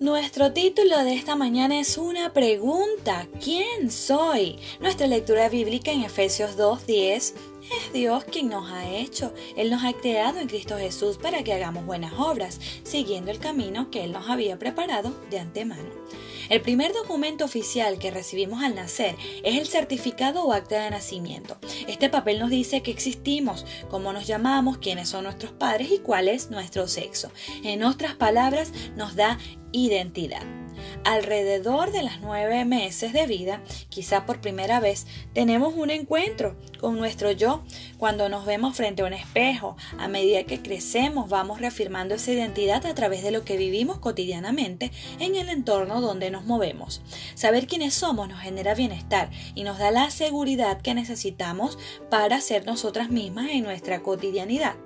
Nuestro título de esta mañana es una pregunta. ¿Quién soy? Nuestra lectura bíblica en Efesios 2.10 es Dios quien nos ha hecho. Él nos ha creado en Cristo Jesús para que hagamos buenas obras, siguiendo el camino que Él nos había preparado de antemano. El primer documento oficial que recibimos al nacer es el certificado o acta de nacimiento. Este papel nos dice que existimos, cómo nos llamamos, quiénes son nuestros padres y cuál es nuestro sexo. En otras palabras, nos da identidad. Alrededor de las nueve meses de vida, quizá por primera vez, tenemos un encuentro con nuestro yo. Cuando nos vemos frente a un espejo, a medida que crecemos, vamos reafirmando esa identidad a través de lo que vivimos cotidianamente en el entorno donde nos movemos. Saber quiénes somos nos genera bienestar y nos da la seguridad que necesitamos para ser nosotras mismas en nuestra cotidianidad.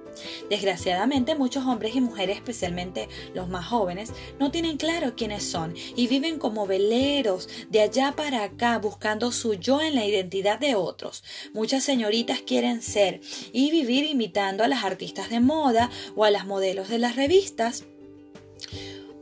Desgraciadamente muchos hombres y mujeres, especialmente los más jóvenes, no tienen claro quiénes son y viven como veleros de allá para acá buscando su yo en la identidad de otros. Muchas señoritas quieren ser y vivir imitando a las artistas de moda o a las modelos de las revistas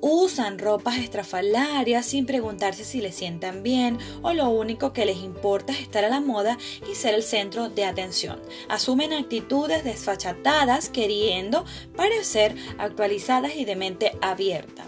usan ropas estrafalarias sin preguntarse si les sientan bien o lo único que les importa es estar a la moda y ser el centro de atención. Asumen actitudes desfachatadas queriendo parecer actualizadas y de mente abierta.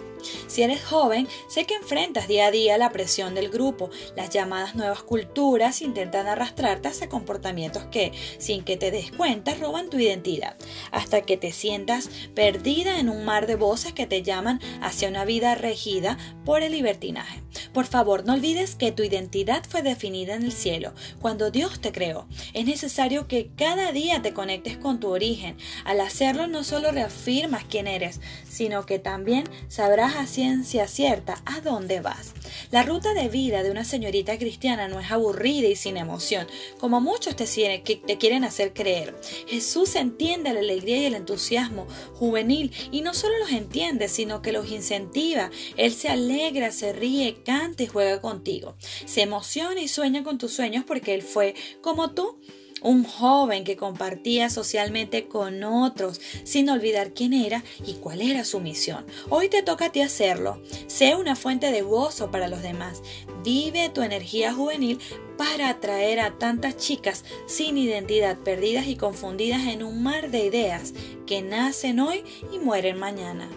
Si eres joven, sé que enfrentas día a día la presión del grupo. Las llamadas nuevas culturas intentan arrastrarte hacia comportamientos que, sin que te des cuenta, roban tu identidad, hasta que te sientas perdida en un mar de voces que te llaman hacia una vida regida por el libertinaje. Por favor, no olvides que tu identidad fue definida en el cielo, cuando Dios te creó. Es necesario que cada día te conectes con tu origen. Al hacerlo no solo reafirmas quién eres, sino que también sabrás a ciencia cierta a dónde vas. La ruta de vida de una señorita cristiana no es aburrida y sin emoción, como muchos te, te quieren hacer creer. Jesús entiende la alegría y el entusiasmo juvenil y no solo los entiende, sino que los incentiva. Él se alegra, se ríe, canta y juega contigo. Se emociona y sueña con tus sueños porque Él fue como tú un joven que compartía socialmente con otros sin olvidar quién era y cuál era su misión. Hoy te toca a ti hacerlo. Sé una fuente de gozo para los demás. Vive tu energía juvenil para atraer a tantas chicas sin identidad, perdidas y confundidas en un mar de ideas que nacen hoy y mueren mañana.